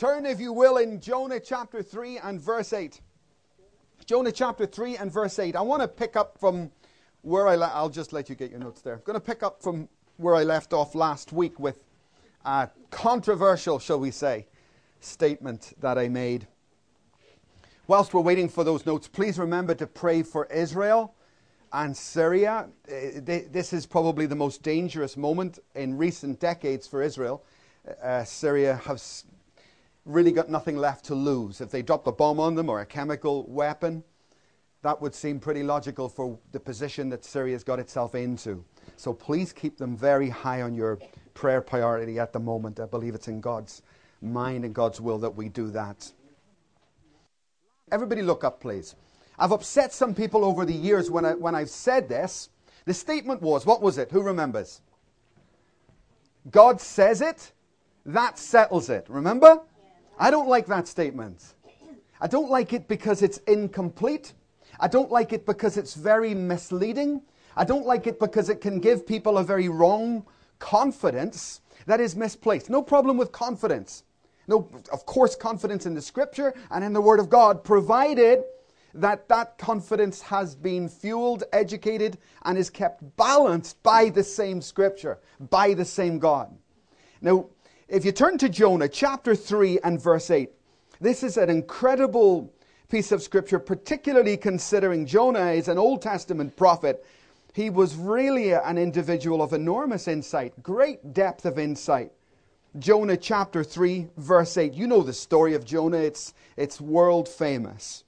Turn, if you will, in Jonah chapter 3 and verse 8. Jonah chapter 3 and verse 8. I want to pick up from where I le- I'll just let you get your notes there. I'm going to pick up from where I left off last week with a controversial, shall we say, statement that I made. Whilst we're waiting for those notes, please remember to pray for Israel and Syria. Uh, this is probably the most dangerous moment in recent decades for Israel. Uh, Syria has really got nothing left to lose. If they dropped a bomb on them or a chemical weapon, that would seem pretty logical for the position that Syria's got itself into. So please keep them very high on your prayer priority at the moment. I believe it's in God's mind and God's will that we do that. Everybody look up, please. I've upset some people over the years when, I, when I've said this. The statement was, what was it? Who remembers? God says it, that settles it. Remember? I don't like that statement. I don't like it because it's incomplete. I don't like it because it's very misleading. I don't like it because it can give people a very wrong confidence that is misplaced. No problem with confidence. No, of course, confidence in the scripture and in the word of God, provided that that confidence has been fueled, educated, and is kept balanced by the same scripture, by the same God. Now, if you turn to Jonah chapter 3 and verse 8, this is an incredible piece of scripture, particularly considering Jonah is an Old Testament prophet. He was really an individual of enormous insight, great depth of insight. Jonah chapter 3, verse 8. You know the story of Jonah, it's, it's world famous.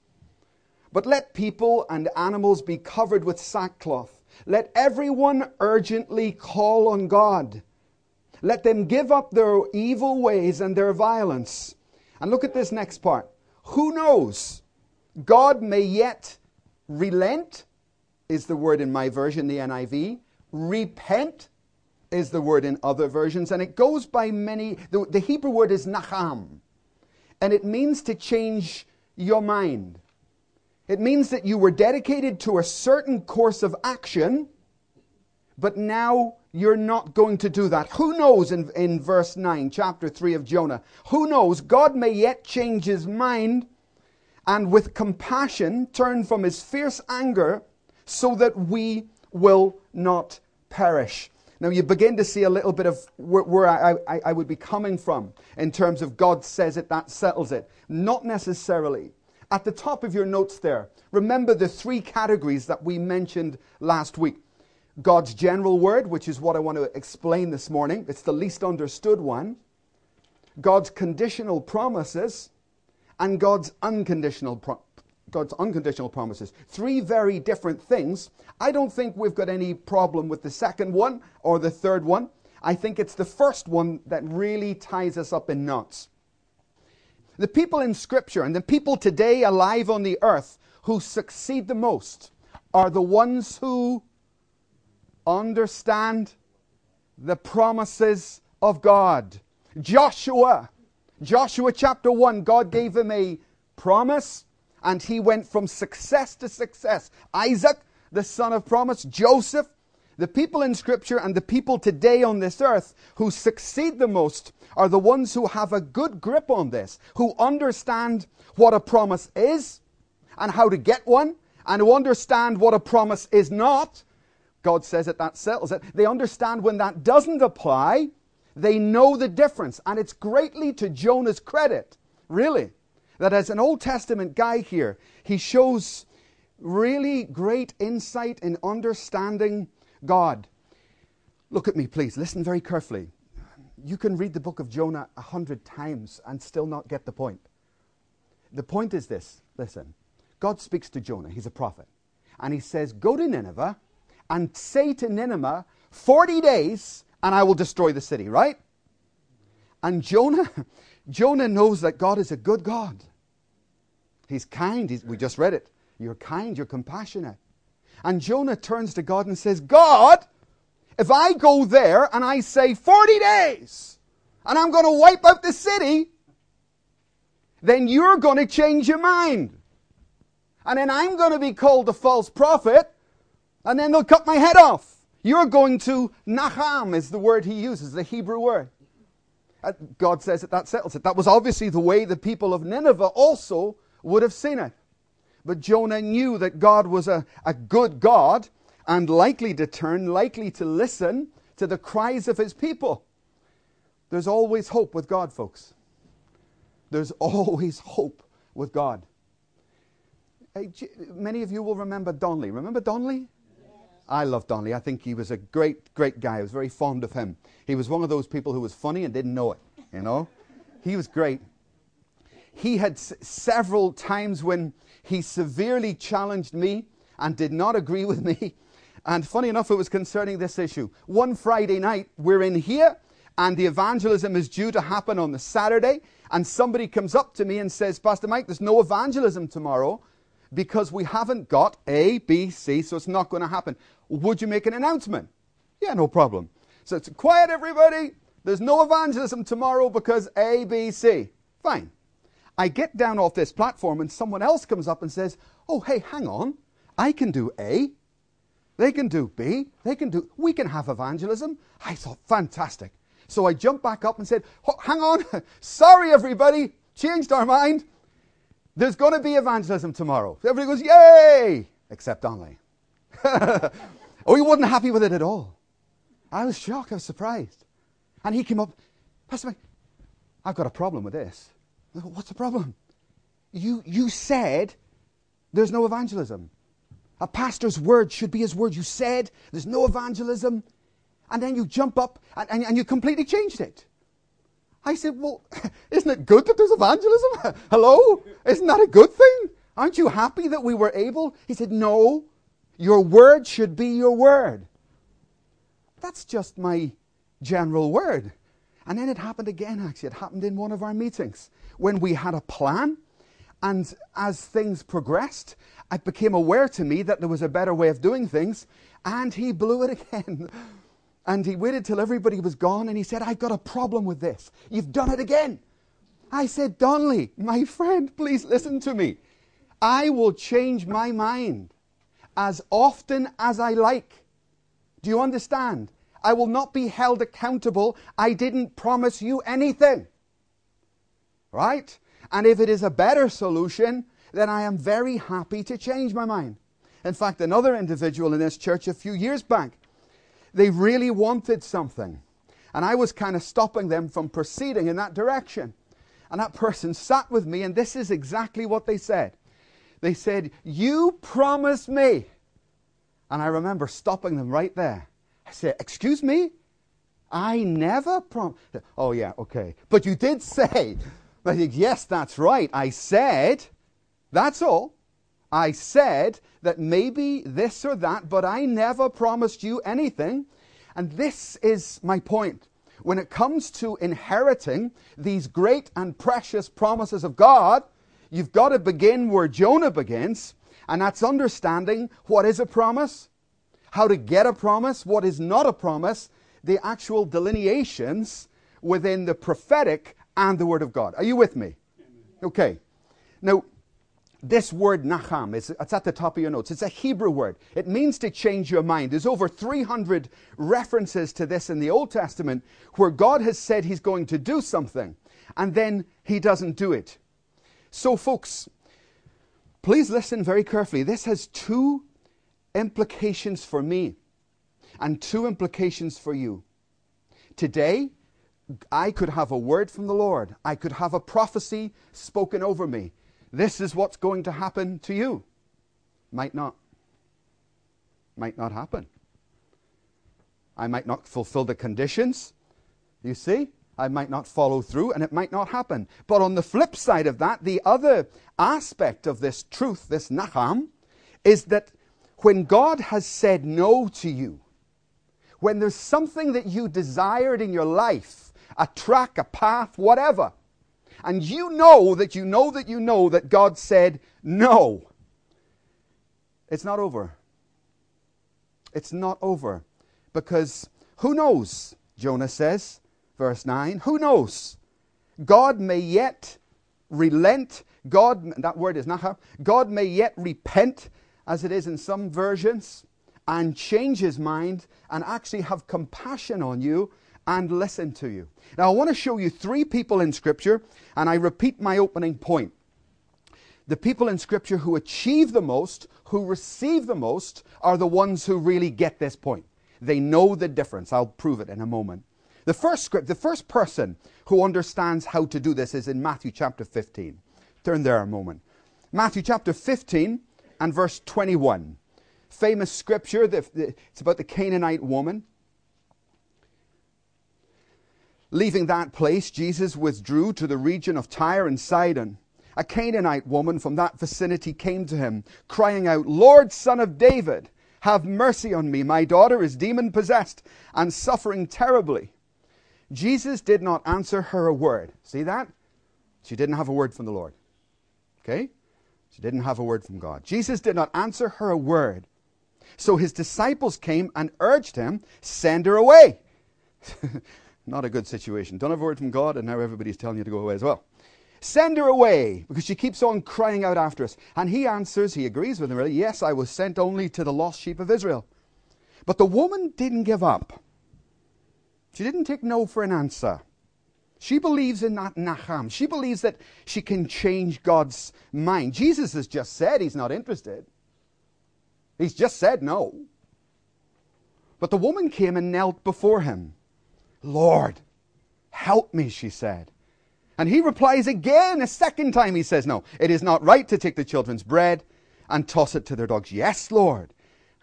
But let people and animals be covered with sackcloth. Let everyone urgently call on God. Let them give up their evil ways and their violence. And look at this next part. Who knows? God may yet relent, is the word in my version, the NIV. Repent is the word in other versions. And it goes by many, the, the Hebrew word is nacham. And it means to change your mind. It means that you were dedicated to a certain course of action, but now you're not going to do that. Who knows in, in verse 9, chapter 3 of Jonah? Who knows? God may yet change his mind and with compassion turn from his fierce anger so that we will not perish. Now, you begin to see a little bit of where, where I, I, I would be coming from in terms of God says it, that settles it. Not necessarily. At the top of your notes there, remember the three categories that we mentioned last week God's general word, which is what I want to explain this morning. It's the least understood one. God's conditional promises and God's unconditional pro- God's unconditional promises. Three very different things. I don't think we've got any problem with the second one or the third one. I think it's the first one that really ties us up in knots. The people in Scripture and the people today alive on the earth who succeed the most are the ones who understand the promises of God. Joshua, Joshua chapter 1, God gave him a promise and he went from success to success. Isaac, the son of promise, Joseph, the people in Scripture and the people today on this earth who succeed the most are the ones who have a good grip on this, who understand what a promise is and how to get one, and who understand what a promise is not God says it, that settles it. They understand when that doesn't apply, they know the difference. And it's greatly to Jonah's credit, really, that as an Old Testament guy here, he shows really great insight in understanding God. Look at me, please. Listen very carefully. You can read the book of Jonah a hundred times and still not get the point. The point is this listen, God speaks to Jonah, he's a prophet, and he says, Go to Nineveh and say to Nineveh, 40 days and I will destroy the city, right? And Jonah, Jonah knows that God is a good God. He's kind. He's, we just read it. You're kind, you're compassionate. And Jonah turns to God and says, God, if I go there and I say 40 days and I'm going to wipe out the city, then you're going to change your mind. And then I'm going to be called a false prophet and then they'll cut my head off. You're going to, Nacham is the word he uses, the Hebrew word. Uh, God says it, that settles it. That was obviously the way the people of Nineveh also would have seen it. But Jonah knew that God was a, a good God and likely to turn, likely to listen to the cries of his people. There's always hope with God, folks. There's always hope with God. Many of you will remember Donnelly. Remember Donnelly? I love Donnelly. I think he was a great, great guy. I was very fond of him. He was one of those people who was funny and didn't know it, you know? he was great. He had s- several times when he severely challenged me and did not agree with me. And funny enough, it was concerning this issue. One Friday night, we're in here, and the evangelism is due to happen on the Saturday. And somebody comes up to me and says, Pastor Mike, there's no evangelism tomorrow because we haven't got A, B, C, so it's not going to happen. Would you make an announcement? Yeah, no problem. So it's quiet, everybody. There's no evangelism tomorrow because A, B, C. Fine. I get down off this platform and someone else comes up and says, Oh, hey, hang on. I can do A. They can do B. They can do, we can have evangelism. I thought, fantastic. So I jumped back up and said, oh, hang on. Sorry, everybody. Changed our mind. There's going to be evangelism tomorrow. Everybody goes, yay! Except Donnelly. oh, he wasn't happy with it at all. I was shocked. I was surprised. And he came up, Pastor Mike, I've got a problem with this. What's the problem? You, you said there's no evangelism. A pastor's word should be his word. You said there's no evangelism. And then you jump up and, and, and you completely changed it. I said, Well, isn't it good that there's evangelism? Hello? Isn't that a good thing? Aren't you happy that we were able? He said, No, your word should be your word. That's just my general word. And then it happened again, actually. It happened in one of our meetings when we had a plan. And as things progressed, it became aware to me that there was a better way of doing things. And he blew it again. And he waited till everybody was gone and he said, I've got a problem with this. You've done it again. I said, Donnelly, my friend, please listen to me. I will change my mind as often as I like. Do you understand? I will not be held accountable. I didn't promise you anything. Right? And if it is a better solution, then I am very happy to change my mind. In fact, another individual in this church a few years back they really wanted something. And I was kind of stopping them from proceeding in that direction. And that person sat with me, and this is exactly what they said. They said, You promised me. And I remember stopping them right there. I said, Excuse me? I never promised. Oh, yeah, okay. But you did say. I think, Yes, that's right. I said, That's all. I said that maybe this or that, but I never promised you anything. And this is my point. When it comes to inheriting these great and precious promises of God, you've got to begin where Jonah begins, and that's understanding what is a promise, how to get a promise, what is not a promise, the actual delineations within the prophetic and the Word of God. Are you with me? Okay. Now, this word nacham, is, it's at the top of your notes. It's a Hebrew word. It means to change your mind. There's over 300 references to this in the Old Testament where God has said he's going to do something and then he doesn't do it. So, folks, please listen very carefully. This has two implications for me and two implications for you. Today, I could have a word from the Lord, I could have a prophecy spoken over me this is what's going to happen to you. Might not. Might not happen. I might not fulfill the conditions. You see? I might not follow through and it might not happen. But on the flip side of that, the other aspect of this truth, this nacham, is that when God has said no to you, when there's something that you desired in your life, a track, a path, whatever, and you know that you know that you know that God said no, it's not over. It's not over. Because who knows, Jonah says, verse 9, who knows? God may yet relent. God, that word is naha, God may yet repent, as it is in some versions, and change his mind and actually have compassion on you and listen to you. Now, I want to show you three people in Scripture, and I repeat my opening point. The people in Scripture who achieve the most, who receive the most, are the ones who really get this point. They know the difference. I'll prove it in a moment. The first script, the first person who understands how to do this is in Matthew chapter 15. Turn there a moment. Matthew chapter 15 and verse 21. Famous scripture, it's about the Canaanite woman. Leaving that place, Jesus withdrew to the region of Tyre and Sidon. A Canaanite woman from that vicinity came to him, crying out, Lord, son of David, have mercy on me. My daughter is demon possessed and suffering terribly. Jesus did not answer her a word. See that? She didn't have a word from the Lord. Okay? She didn't have a word from God. Jesus did not answer her a word. So his disciples came and urged him, send her away. not a good situation. Don't have a word from God, and now everybody's telling you to go away as well. Send her away, because she keeps on crying out after us. And he answers, he agrees with him really, yes, I was sent only to the lost sheep of Israel. But the woman didn't give up. She didn't take no for an answer. She believes in that Nacham. She believes that she can change God's mind. Jesus has just said he's not interested. He's just said no. But the woman came and knelt before him. Lord, help me, she said. And he replies again, a second time he says, No, it is not right to take the children's bread and toss it to their dogs. Yes, Lord.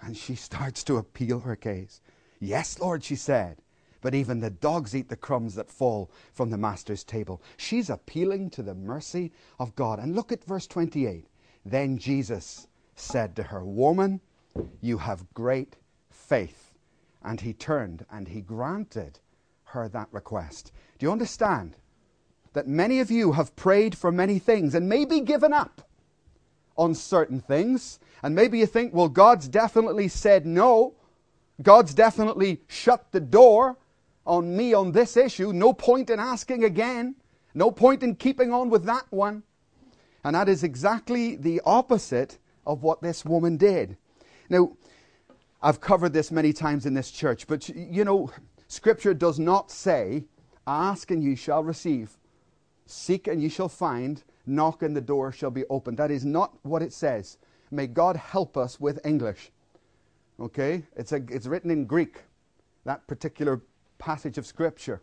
And she starts to appeal her case. Yes, Lord, she said but even the dogs eat the crumbs that fall from the master's table. She's appealing to the mercy of God. And look at verse 28. Then Jesus said to her, Woman, you have great faith. And he turned and he granted her that request. Do you understand that many of you have prayed for many things and maybe given up on certain things? And maybe you think, well, God's definitely said no. God's definitely shut the door on me on this issue. No point in asking again. No point in keeping on with that one. And that is exactly the opposite of what this woman did. Now, I've covered this many times in this church, but you know, Scripture does not say, Ask and ye shall receive, seek and ye shall find, knock and the door shall be opened. That is not what it says. May God help us with English. Okay? It's, a, it's written in Greek, that particular passage of Scripture.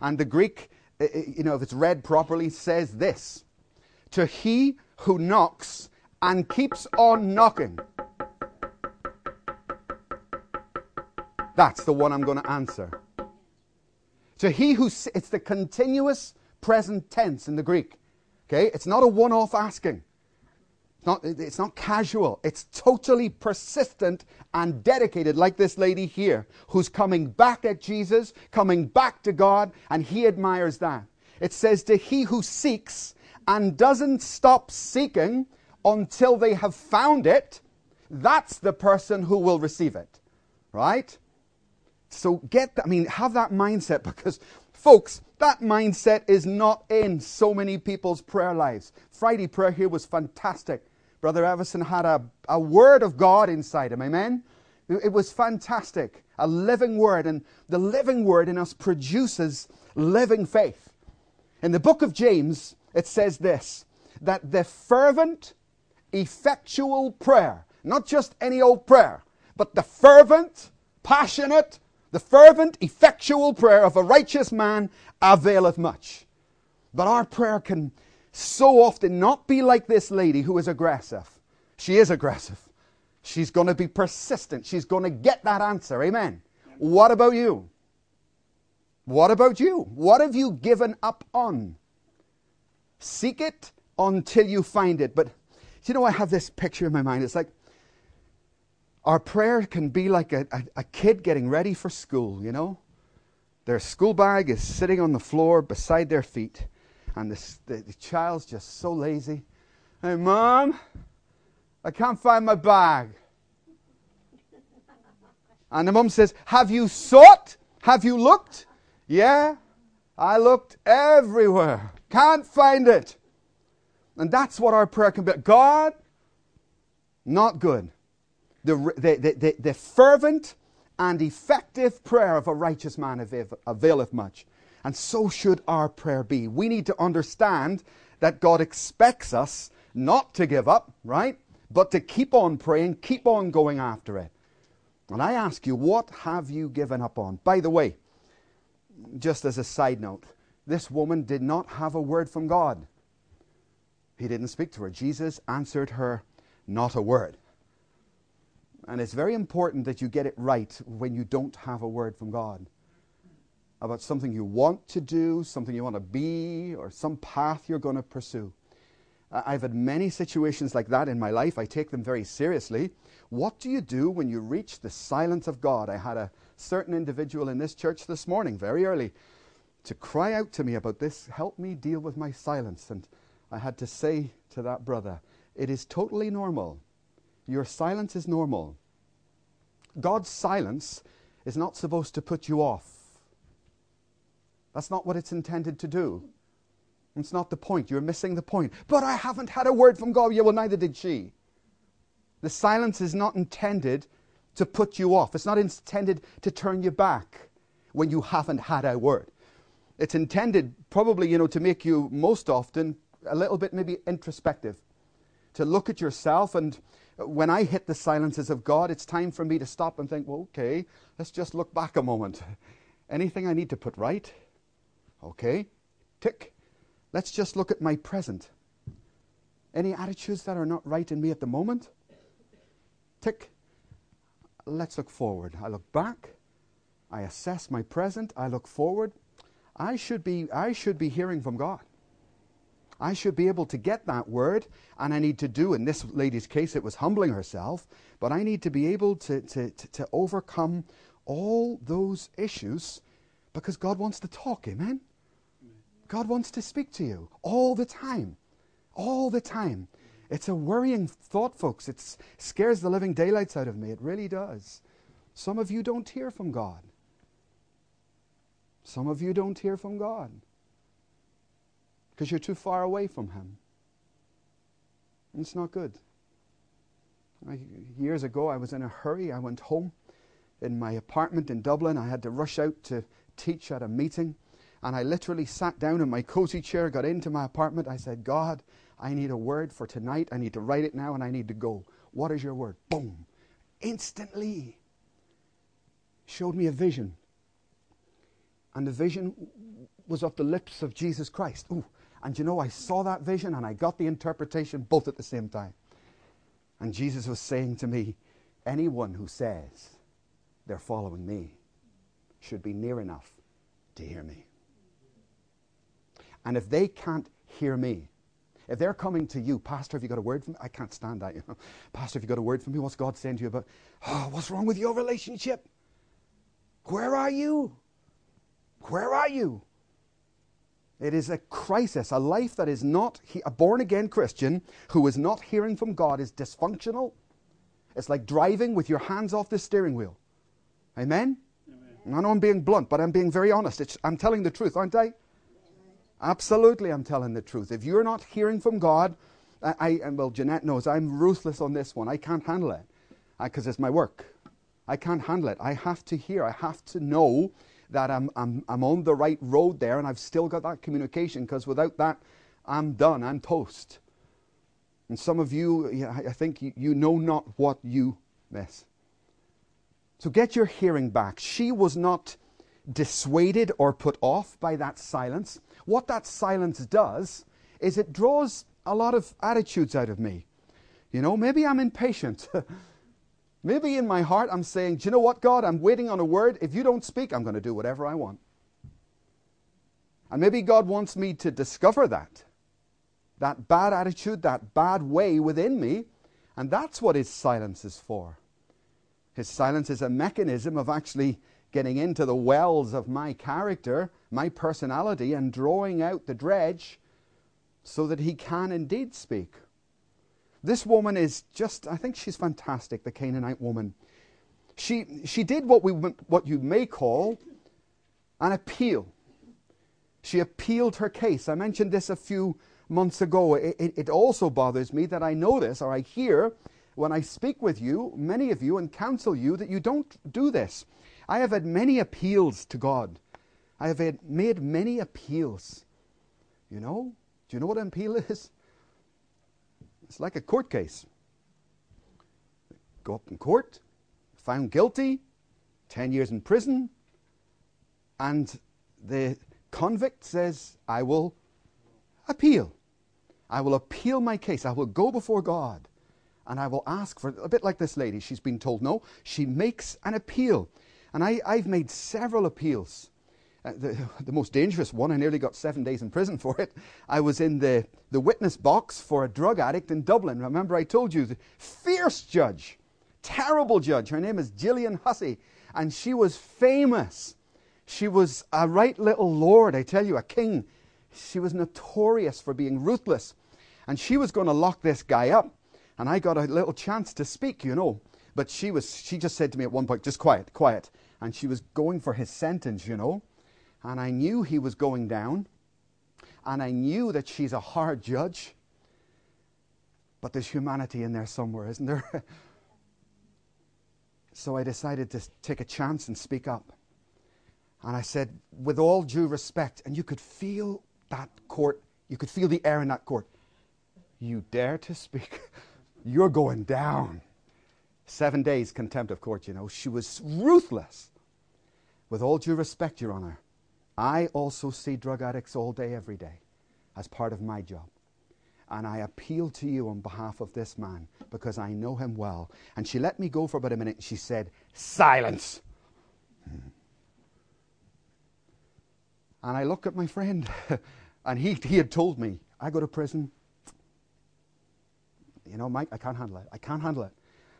And the Greek, you know, if it's read properly, says this To he who knocks and keeps on knocking. That's the one I'm going to answer. To he who, it's the continuous present tense in the Greek. Okay? It's not a one off asking. It's not, it's not casual. It's totally persistent and dedicated, like this lady here, who's coming back at Jesus, coming back to God, and he admires that. It says, To he who seeks and doesn't stop seeking until they have found it, that's the person who will receive it. Right? So get that, I mean, have that mindset because, folks, that mindset is not in so many people's prayer lives. Friday prayer here was fantastic. Brother Everson had a, a word of God inside him. Amen? It was fantastic. A living word. And the living word in us produces living faith. In the book of James, it says this that the fervent, effectual prayer, not just any old prayer, but the fervent, passionate, the fervent, effectual prayer of a righteous man availeth much. But our prayer can so often not be like this lady who is aggressive. She is aggressive. She's going to be persistent. She's going to get that answer. Amen. What about you? What about you? What have you given up on? Seek it until you find it. But you know, I have this picture in my mind. It's like our prayer can be like a, a, a kid getting ready for school, you know? Their school bag is sitting on the floor beside their feet and the, the, the child's just so lazy. Hey, mom, I can't find my bag. And the mom says, Have you sought? Have you looked? Yeah, I looked everywhere. Can't find it. And that's what our prayer can be. God, not good. The, the, the, the, fervent, and effective prayer of a righteous man availeth much. And so should our prayer be. We need to understand that God expects us not to give up, right? But to keep on praying, keep on going after it. And I ask you, what have you given up on? By the way, just as a side note, this woman did not have a word from God. He didn't speak to her. Jesus answered her not a word. And it's very important that you get it right when you don't have a word from God about something you want to do, something you want to be, or some path you're going to pursue. I've had many situations like that in my life. I take them very seriously. What do you do when you reach the silence of God? I had a certain individual in this church this morning, very early, to cry out to me about this. Help me deal with my silence. And I had to say to that brother, It is totally normal. Your silence is normal. God's silence is not supposed to put you off. That's not what it's intended to do. It's not the point. You're missing the point. But I haven't had a word from God. Yeah, well, neither did she. The silence is not intended to put you off, it's not intended to turn you back when you haven't had a word. It's intended, probably, you know, to make you most often a little bit maybe introspective, to look at yourself. And when I hit the silences of God, it's time for me to stop and think, well, okay, let's just look back a moment. Anything I need to put right? Okay, tick. Let's just look at my present. Any attitudes that are not right in me at the moment? Tick. Let's look forward. I look back. I assess my present. I look forward. I should be, I should be hearing from God. I should be able to get that word, and I need to do, in this lady's case, it was humbling herself, but I need to be able to, to, to, to overcome all those issues because God wants to talk. Amen? God wants to speak to you all the time. All the time. It's a worrying thought, folks. It scares the living daylights out of me. It really does. Some of you don't hear from God. Some of you don't hear from God because you're too far away from Him. And it's not good. I, years ago, I was in a hurry. I went home in my apartment in Dublin. I had to rush out to teach at a meeting. And I literally sat down in my cozy chair, got into my apartment. I said, God, I need a word for tonight. I need to write it now and I need to go. What is your word? Boom. Instantly showed me a vision. And the vision was of the lips of Jesus Christ. Ooh. And you know, I saw that vision and I got the interpretation both at the same time. And Jesus was saying to me, anyone who says they're following me should be near enough to hear me. And if they can't hear me, if they're coming to you, Pastor, have you got a word for me? I can't stand that. You know, Pastor, have you got a word for me? What's God saying to you about? Oh, what's wrong with your relationship? Where are you? Where are you? It is a crisis. A life that is not a born again Christian who is not hearing from God is dysfunctional. It's like driving with your hands off the steering wheel. Amen? Amen. I know I'm being blunt, but I'm being very honest. It's, I'm telling the truth, aren't I? Absolutely, I'm telling the truth. If you're not hearing from God, I, I well, Jeanette knows I'm ruthless on this one. I can't handle it uh, because it's my work. I can't handle it. I have to hear. I have to know that I'm, I'm, I'm on the right road there and I've still got that communication because without that, I'm done. I'm toast. And some of you, I think you, know not what you miss. So get your hearing back. She was not dissuaded or put off by that silence what that silence does is it draws a lot of attitudes out of me. You know, maybe I'm impatient. maybe in my heart I'm saying, Do you know what, God? I'm waiting on a word. If you don't speak, I'm going to do whatever I want. And maybe God wants me to discover that. That bad attitude, that bad way within me. And that's what his silence is for. His silence is a mechanism of actually getting into the wells of my character, my personality, and drawing out the dredge so that he can indeed speak. This woman is just, I think she's fantastic, the Canaanite woman. She, she did what, we, what you may call an appeal. She appealed her case. I mentioned this a few months ago. It, it, it also bothers me that I know this or I hear when I speak with you, many of you, and counsel you that you don't do this. I have had many appeals to God. I have had, made many appeals. You know? Do you know what an appeal is? It's like a court case. Go up in court, found guilty, 10 years in prison, and the convict says, I will appeal. I will appeal my case. I will go before God and I will ask for a bit like this lady. She's been told no. She makes an appeal. And I, I've made several appeals. Uh, the, the, most dangerous one, I nearly got seven days in prison for it. I was in the, the witness box for a drug addict in Dublin. Remember, I told you, the fierce judge, terrible judge. Her name is Gillian Hussey, and she was famous. She was a right little lord, I tell you, a king. She was notorious for being ruthless. And she was going to lock this guy up. And I got a little chance to speak, you know. But she was she just said to me at one point, just quiet, quiet. And she was going for his sentence, you know. And I knew he was going down. And I knew that she's a hard judge. But there's humanity in there somewhere, isn't there? so I decided to take a chance and speak up. And I said, with all due respect, and you could feel that court, you could feel the air in that court. You dare to speak? You're going down. Seven days contempt of court, you know. She was ruthless. With all due respect, Your Honor, I also see drug addicts all day, every day, as part of my job. And I appeal to you on behalf of this man because I know him well. And she let me go for about a minute. She said, Silence. Hmm. And I look at my friend, and he, he had told me, I go to prison. You know, Mike, I can't handle it. I can't handle it.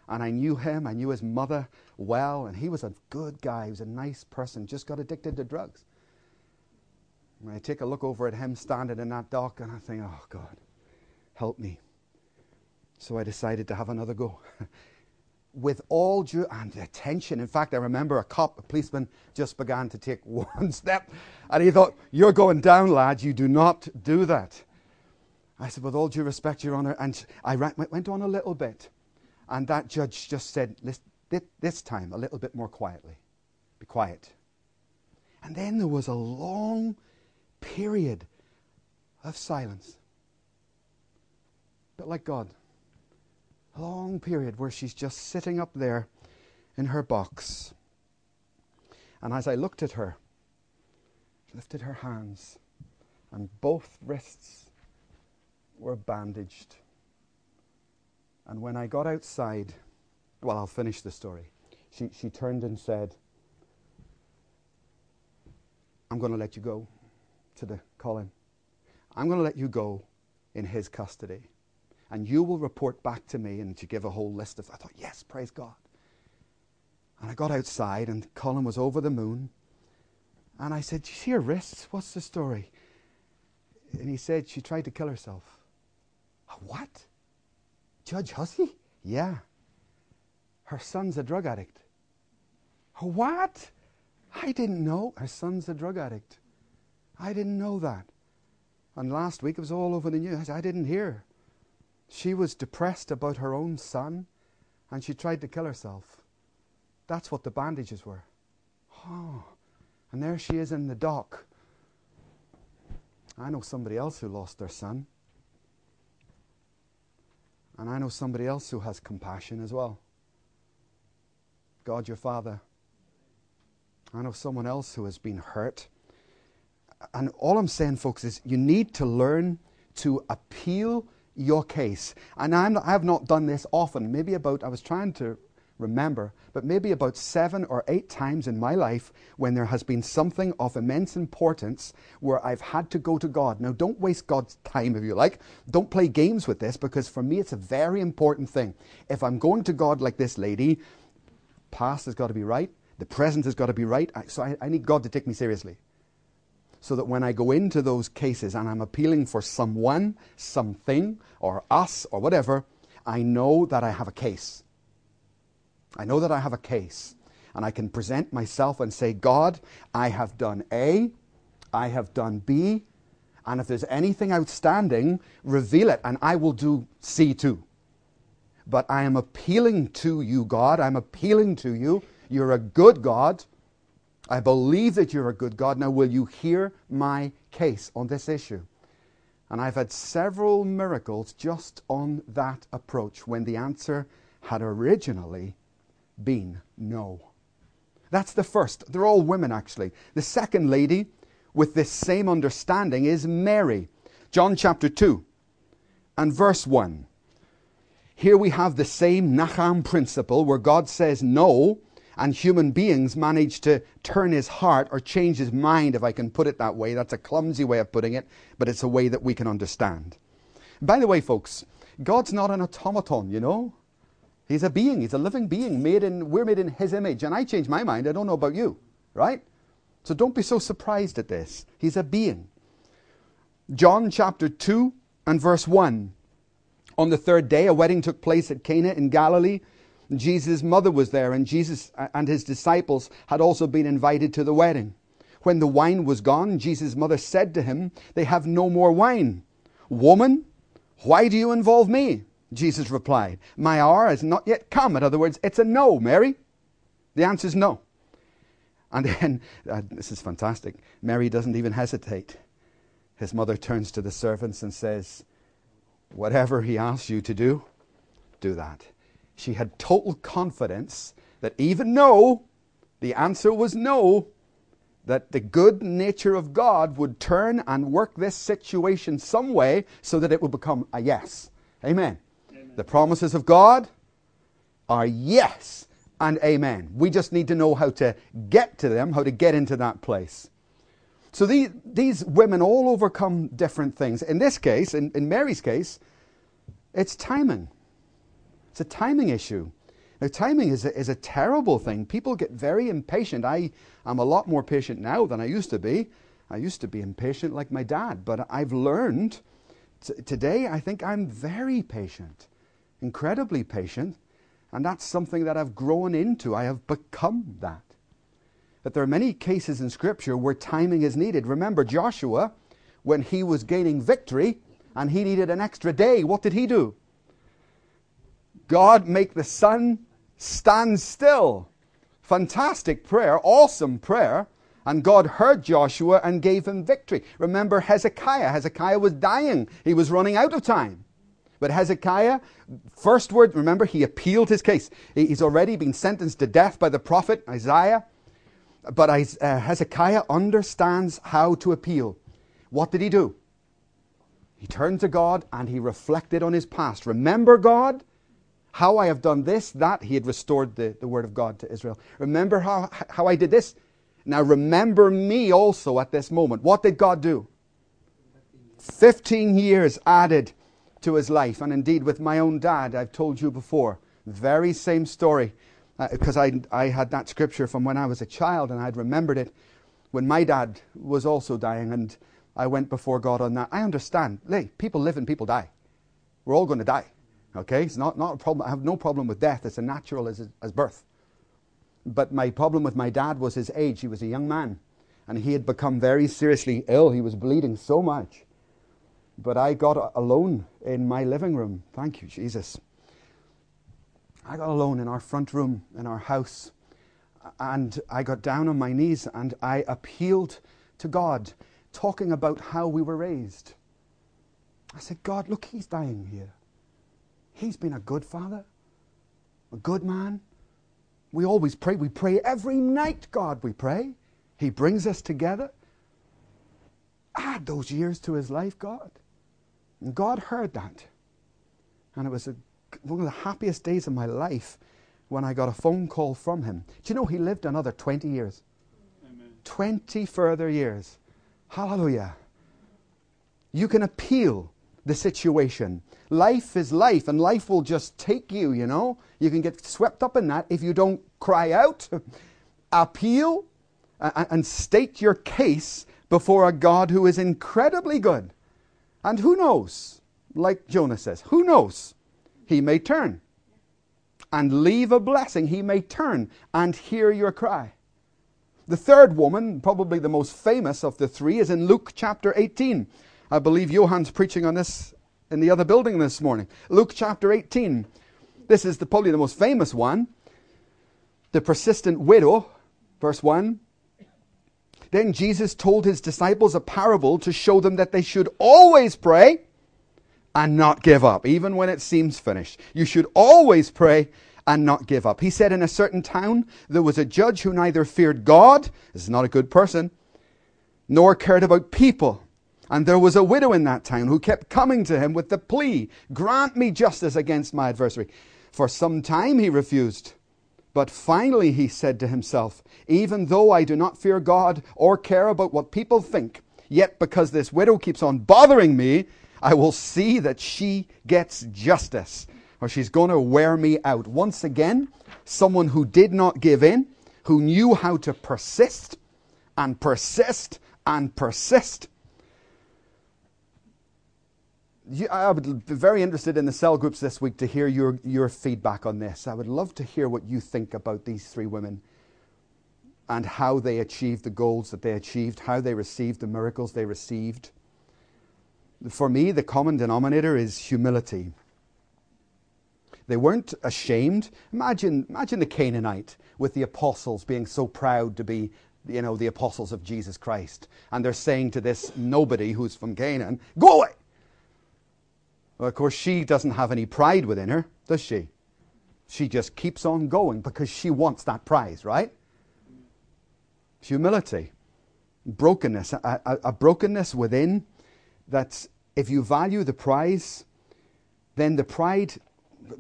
And I knew him, I knew his mother well, and he was a good guy. He was a nice person, just got addicted to drugs. And I take a look over at him standing in that dock, and I think, oh, God, help me. So I decided to have another go. with all due and attention. In fact, I remember a cop, a policeman, just began to take one step, and he thought, You're going down, lad. You do not do that. I said, With all due respect, Your Honour. And I went on a little bit, and that judge just said, This time, a little bit more quietly. Be quiet. And then there was a long period of silence. But like God a long period where she's just sitting up there in her box. And as I looked at her, lifted her hands, and both wrists were bandaged. And when I got outside, well, I'll finish the story. She, she turned and said, I'm going to let you go to the Colin. I'm going to let you go in his custody and you will report back to me. And to give a whole list of, I thought, yes, praise God. And I got outside, and Colin was over the moon. And I said, Do you see her wrists? What's the story? And he said, she tried to kill herself. What? Judge Hussey? Yeah. Her son's a drug addict. What? I didn't know. Her son's a drug addict. I didn't know that. And last week it was all over the news. I didn't hear. She was depressed about her own son and she tried to kill herself. That's what the bandages were. Oh, and there she is in the dock. I know somebody else who lost their son. And I know somebody else who has compassion as well. God, your Father. I know someone else who has been hurt. And all I'm saying, folks, is you need to learn to appeal your case. And I'm, I've not done this often, maybe about, I was trying to remember, but maybe about seven or eight times in my life when there has been something of immense importance where I've had to go to God. Now, don't waste God's time if you like. Don't play games with this because for me it's a very important thing. If I'm going to God like this lady, past has got to be right, the present has got to be right, so I, I need God to take me seriously so that when I go into those cases and I'm appealing for someone, something, or us, or whatever, I know that I have a case. I know that I have a case. And I can present myself and say, God, I have done A, I have done B, and if there's anything outstanding, reveal it, and I will do C too. but I am appealing to you, God. I'm appealing to you. You're a good God. I believe that you're a good God. Now, will you hear my case on this issue? And I've had several miracles just on that approach when the answer had originally been no. That's the first. They're all women, actually. The second lady with this same understanding is Mary. John chapter 2 and verse 1. Here we have the same Nacham principle where God says no, and human beings manage to turn his heart or change his mind, if I can put it that way. That's a clumsy way of putting it, but it's a way that we can understand. By the way, folks, God's not an automaton, you know? He's a being, he's a living being, made in, we're made in his image. And I change my mind, I don't know about you, right? So don't be so surprised at this. He's a being. John chapter 2 and verse 1. On the third day, a wedding took place at Cana in Galilee. Jesus' mother was there, and Jesus and his disciples had also been invited to the wedding. When the wine was gone, Jesus' mother said to him, They have no more wine. Woman, why do you involve me? Jesus replied, My hour has not yet come. In other words, it's a no, Mary. The answer is no. And then, uh, this is fantastic. Mary doesn't even hesitate. His mother turns to the servants and says, Whatever he asks you to do, do that. She had total confidence that even no, the answer was no, that the good nature of God would turn and work this situation some way so that it would become a yes. Amen. amen. The promises of God are yes and amen. We just need to know how to get to them, how to get into that place. So these, these women all overcome different things. In this case, in, in Mary's case, it's timing. It's a timing issue. Now, timing is a, is a terrible thing. People get very impatient. I am a lot more patient now than I used to be. I used to be impatient like my dad, but I've learned t- today, I think I'm very patient, incredibly patient, and that's something that I've grown into. I have become that that there are many cases in Scripture where timing is needed. Remember Joshua, when he was gaining victory and he needed an extra day, what did he do? God, make the sun stand still. Fantastic prayer, awesome prayer. And God heard Joshua and gave him victory. Remember Hezekiah. Hezekiah was dying, he was running out of time. But Hezekiah, first word, remember, he appealed his case. He's already been sentenced to death by the prophet Isaiah. But uh, Hezekiah understands how to appeal. What did he do? He turned to God and he reflected on his past. Remember, God, how I have done this, that. He had restored the, the word of God to Israel. Remember how, how I did this? Now remember me also at this moment. What did God do? 15 years added to his life. And indeed, with my own dad, I've told you before, very same story because uh, I, I had that scripture from when I was a child and I'd remembered it when my dad was also dying and I went before God on that. I understand. Hey, people live and people die. We're all going to die. Okay? It's not, not a problem. I have no problem with death. It's as natural as, as birth. But my problem with my dad was his age. He was a young man and he had become very seriously ill. He was bleeding so much. But I got alone in my living room. Thank you, Jesus. I got alone in our front room in our house and I got down on my knees and I appealed to God, talking about how we were raised. I said, God, look, he's dying here. He's been a good father, a good man. We always pray. We pray every night, God, we pray. He brings us together. Add those years to his life, God. And God heard that. And it was a one of the happiest days of my life when I got a phone call from him. Do you know he lived another 20 years? Amen. 20 further years. Hallelujah. You can appeal the situation. Life is life, and life will just take you, you know. You can get swept up in that if you don't cry out, appeal, and state your case before a God who is incredibly good. And who knows, like Jonah says, who knows? he may turn and leave a blessing. He may turn and hear your cry. The third woman, probably the most famous of the three, is in Luke chapter 18. I believe Johan's preaching on this in the other building this morning. Luke chapter 18. This is the, probably the most famous one. The persistent widow, verse 1. Then Jesus told his disciples a parable to show them that they should always pray and not give up, even when it seems finished. You should always pray and not give up. He said in a certain town there was a judge who neither feared God, this is not a good person, nor cared about people. And there was a widow in that town who kept coming to him with the plea, Grant me justice against my adversary. For some time he refused. But finally he said to himself, Even though I do not fear God or care about what people think, yet because this widow keeps on bothering me, I will see that she gets justice or she's going to wear me out. Once again, someone who did not give in, who knew how to persist and persist and persist. I would be very interested in the cell groups this week to hear your, your feedback on this. I would love to hear what you think about these three women and how they achieved the goals that they achieved, how they received the miracles they received. For me, the common denominator is humility. They weren't ashamed. Imagine, imagine the Canaanite with the apostles being so proud to be, you know, the apostles of Jesus Christ. And they're saying to this nobody who's from Canaan, go away. Well, of course, she doesn't have any pride within her, does she? She just keeps on going because she wants that prize, right? Humility, brokenness, a, a, a brokenness within that if you value the prize, then the pride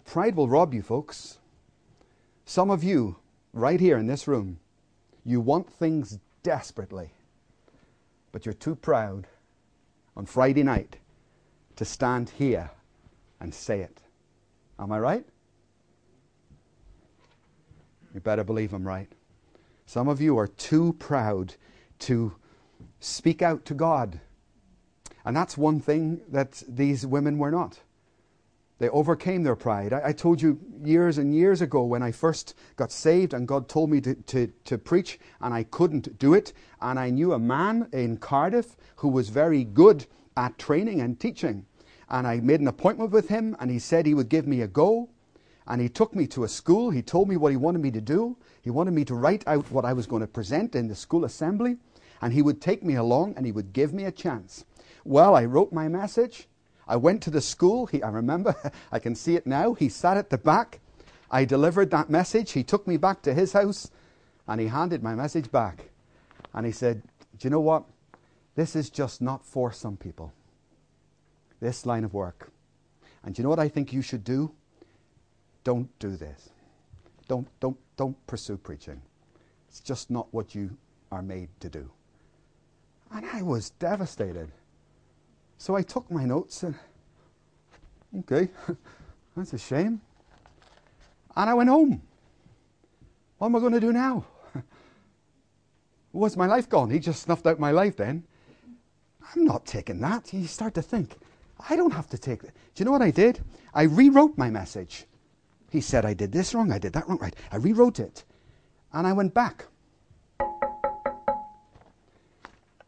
pride will rob you, folks. Some of you, right here in this room, you want things desperately, but you're too proud on Friday night to stand here and say it. Am I right? You better believe I'm right. Some of you are too proud to speak out to God. And that's one thing that these women were not. They overcame their pride. I, I, told you years and years ago when I first got saved and God told me to, to, to preach and I couldn't do it. And I knew a man in Cardiff who was very good at training and teaching. And I made an appointment with him and he said he would give me a go. And he took me to a school. He told me what he wanted me to do. He wanted me to write out what I was going to present in the school assembly. And he would take me along and he would give me a chance. Well, I wrote my message I went to the school. He, I remember, I can see it now. He sat at the back. I delivered that message. He took me back to his house and he handed my message back. And he said, Do you know what? This is just not for some people. This line of work. And you know what I think you should do? Don't do this. Don't, don't, don't pursue preaching. It's just not what you are made to do. And I was devastated. So I took my notes and, okay, that's a shame. And I went home. What am I going to do now? Was my life gone? He just snuffed out my life then. I'm not taking that. You start to think, I don't have to take that. Do you know what I did? I rewrote my message. He said I did this wrong, I did that wrong, right. I rewrote it. And I went back.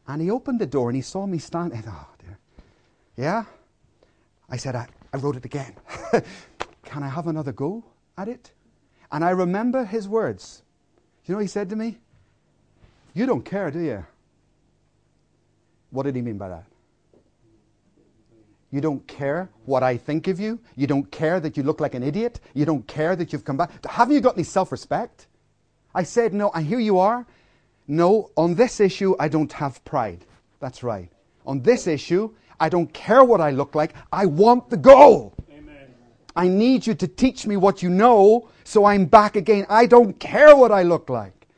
And he opened the door and he saw me standing. Oh, yeah? I said, I, I wrote it again. Can I have another go at it? And I remember his words. You know what he said to me? You don't care, do you? What did he mean by that? You don't care what I think of you. You don't care that you look like an idiot. You don't care that you've come back. Haven't you got any self respect? I said, No, and here you are. No, on this issue, I don't have pride. That's right. On this issue, I don't care what I look like. I want the goal. Amen. I need you to teach me what you know so I'm back again. I don't care what I look like.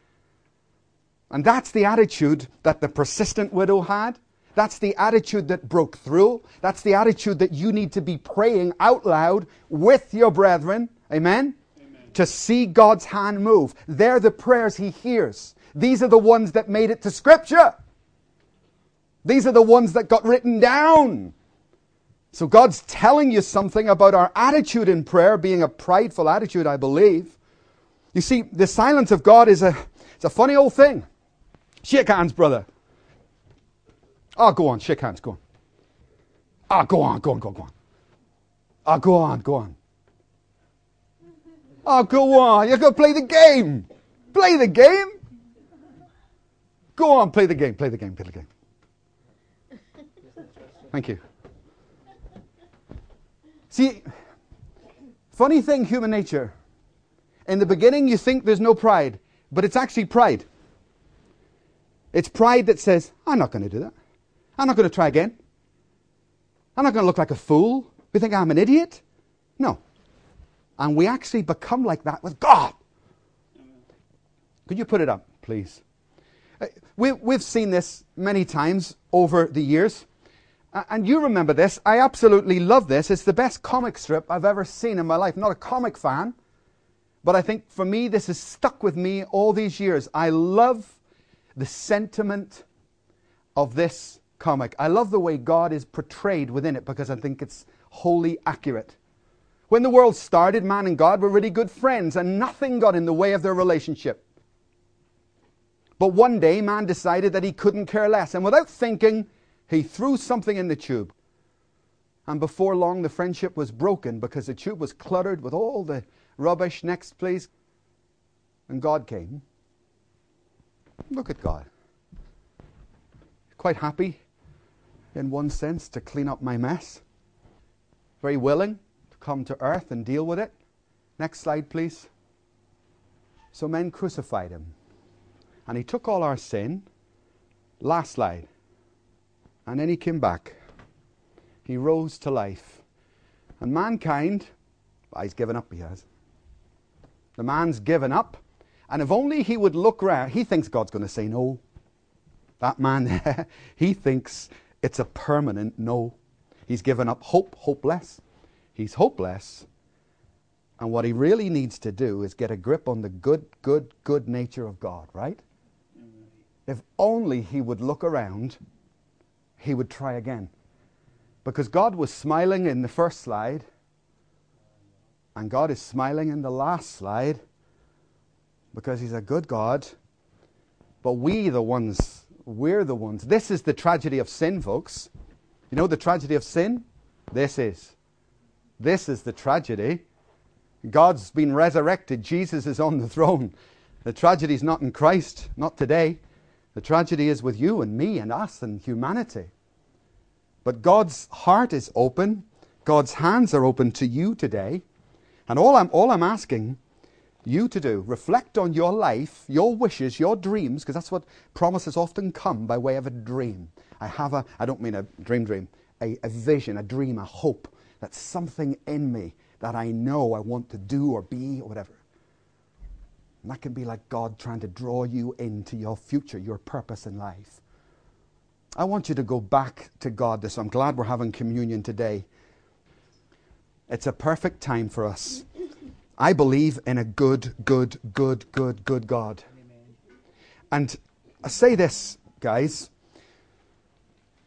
And that's the attitude that the persistent widow had. That's the attitude that broke through. That's the attitude that you need to be praying out loud with your brethren. Amen? Amen? To see God's hand move. They're the prayers He hears. These are the ones that made it to Scripture. These are the ones that got written down. So God's telling you something about our attitude in prayer being a prideful attitude, I believe. You see, the silence of God is a, it's a funny old thing. Shake hands, brother. Oh, go on, shake hands, go on. Ah, oh, go on, go on, go on, go on. Ah, oh, go on, go on. Oh, go on. You've got to play the game. Play the game. Go on, play the game, play the game, play the game. Thank you. See, funny thing, human nature. In the beginning, you think there's no pride, but it's actually pride. It's pride that says, I'm not going to do that. I'm not going to try again. I'm not going to look like a fool. We think I'm an idiot? No. And we actually become like that with God. Could you put it up, please? Uh, we, we've seen this many times over the years. And you remember this. I absolutely love this. It's the best comic strip I've ever seen in my life. Not a comic fan, but I think for me, this has stuck with me all these years. I love the sentiment of this comic. I love the way God is portrayed within it because I think it's wholly accurate. When the world started, man and God were really good friends, and nothing got in the way of their relationship. But one day, man decided that he couldn't care less, and without thinking, he threw something in the tube. And before long, the friendship was broken because the tube was cluttered with all the rubbish. Next, please. And God came. Look at God. Quite happy, in one sense, to clean up my mess. Very willing to come to earth and deal with it. Next slide, please. So men crucified him. And he took all our sin. Last slide. And then he came back. He rose to life. And mankind, well, he's given up, he has. The man's given up. And if only he would look around, he thinks God's going to say no. That man he thinks it's a permanent no. He's given up hope, hopeless. He's hopeless. And what he really needs to do is get a grip on the good, good, good nature of God, right? If only he would look around he would try again. Because God was smiling in the first slide, and God is smiling in the last slide because He's a good God. But we, the ones, we're the ones. This is the tragedy of sin, folks. You know the tragedy of sin? This is. This is the tragedy. God's been resurrected. Jesus is on the throne. The tragedy is not in Christ, not today. The tragedy is with you and me and us and humanity. But God's heart is open. God's hands are open to you today. And all I'm, all I'm asking you to do, reflect on your life, your wishes, your dreams, because that's what promises often come by way of a dream. I have a, I don't mean a dream dream, a, a vision, a dream, a hope that something in me that I know I want to do or be or whatever. And that can be like God trying to draw you into your future, your purpose in life. I want you to go back to God this. I'm glad we're having communion today. It's a perfect time for us. I believe in a good, good, good, good, good God. And I say this, guys.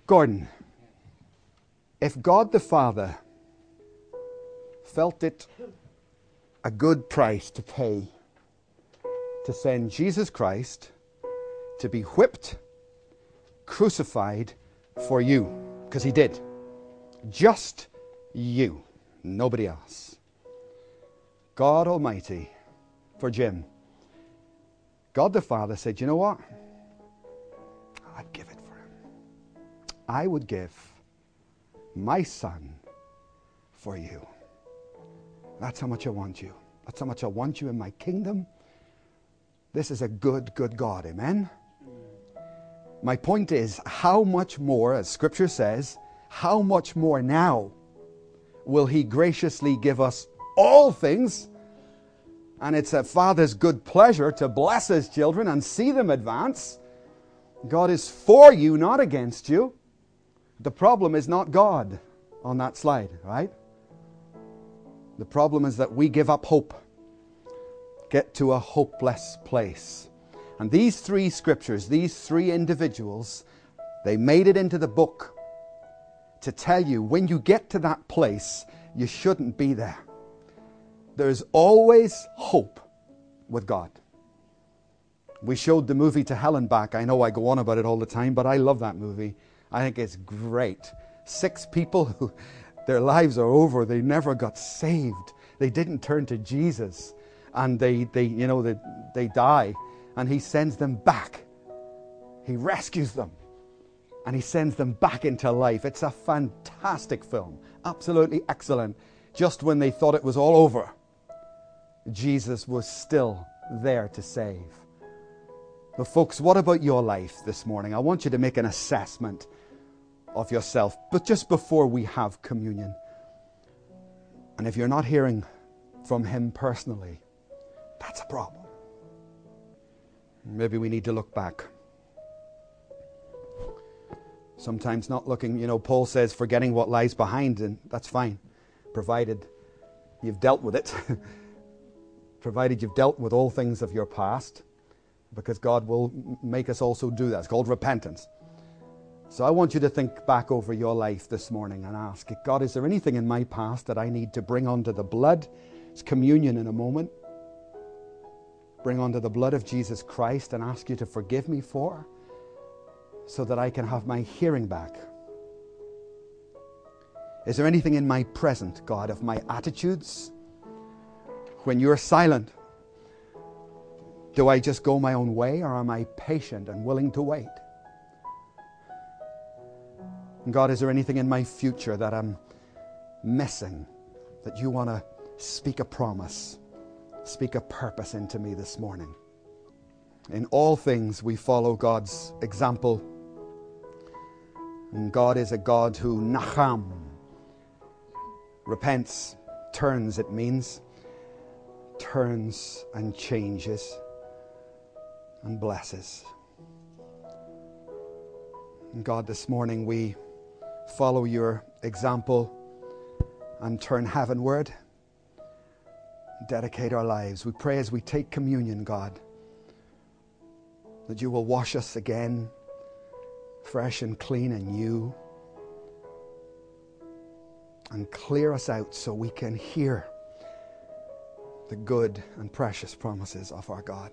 Gordon, if God the Father felt it a good price to pay to send Jesus Christ to be whipped, crucified for you, because he did. Just you, nobody else. God Almighty for Jim. God the Father said, You know what? I'd give it for him. I would give my son for you. That's how much I want you. That's how much I want you in my kingdom. This is a good, good God. Amen? My point is, how much more, as Scripture says, how much more now will He graciously give us all things? And it's a Father's good pleasure to bless His children and see them advance. God is for you, not against you. The problem is not God on that slide, right? The problem is that we give up hope, get to a hopeless place. And these three scriptures, these three individuals, they made it into the book to tell you when you get to that place, you shouldn't be there. There's always hope with God. We showed the movie to Hell and Back. I know I go on about it all the time, but I love that movie. I think it's great. Six people who their lives are over, they never got saved. They didn't turn to Jesus. and they, they you know, they, they die, and he sends them back. He rescues them and he sends them back into life. It's a fantastic film, absolutely excellent. Just when they thought it was all over, Jesus was still there to save. But, folks, what about your life this morning? I want you to make an assessment of yourself, but just before we have communion. And if you're not hearing from Him personally, that's a problem. Maybe we need to look back. Sometimes not looking, you know, Paul says forgetting what lies behind, and that's fine, provided you've dealt with it, provided you've dealt with all things of your past, because God will make us also do that. It's called repentance. So I want you to think back over your life this morning and ask God, is there anything in my past that I need to bring onto the blood? It's communion in a moment. Bring onto the blood of Jesus Christ and ask you to forgive me for so that I can have my hearing back? Is there anything in my present, God, of my attitudes? When you're silent, do I just go my own way or am I patient and willing to wait? And God, is there anything in my future that I'm missing that you want to speak a promise, speak a purpose into me this morning? In all things, we follow God's example and God is a God who nacham, repents, turns, it means, turns and changes and blesses. And God, this morning we follow your example and turn heavenward, dedicate our lives. We pray as we take communion, God, that you will wash us again fresh and clean and new. And clear us out so we can hear the good and precious promises of our God.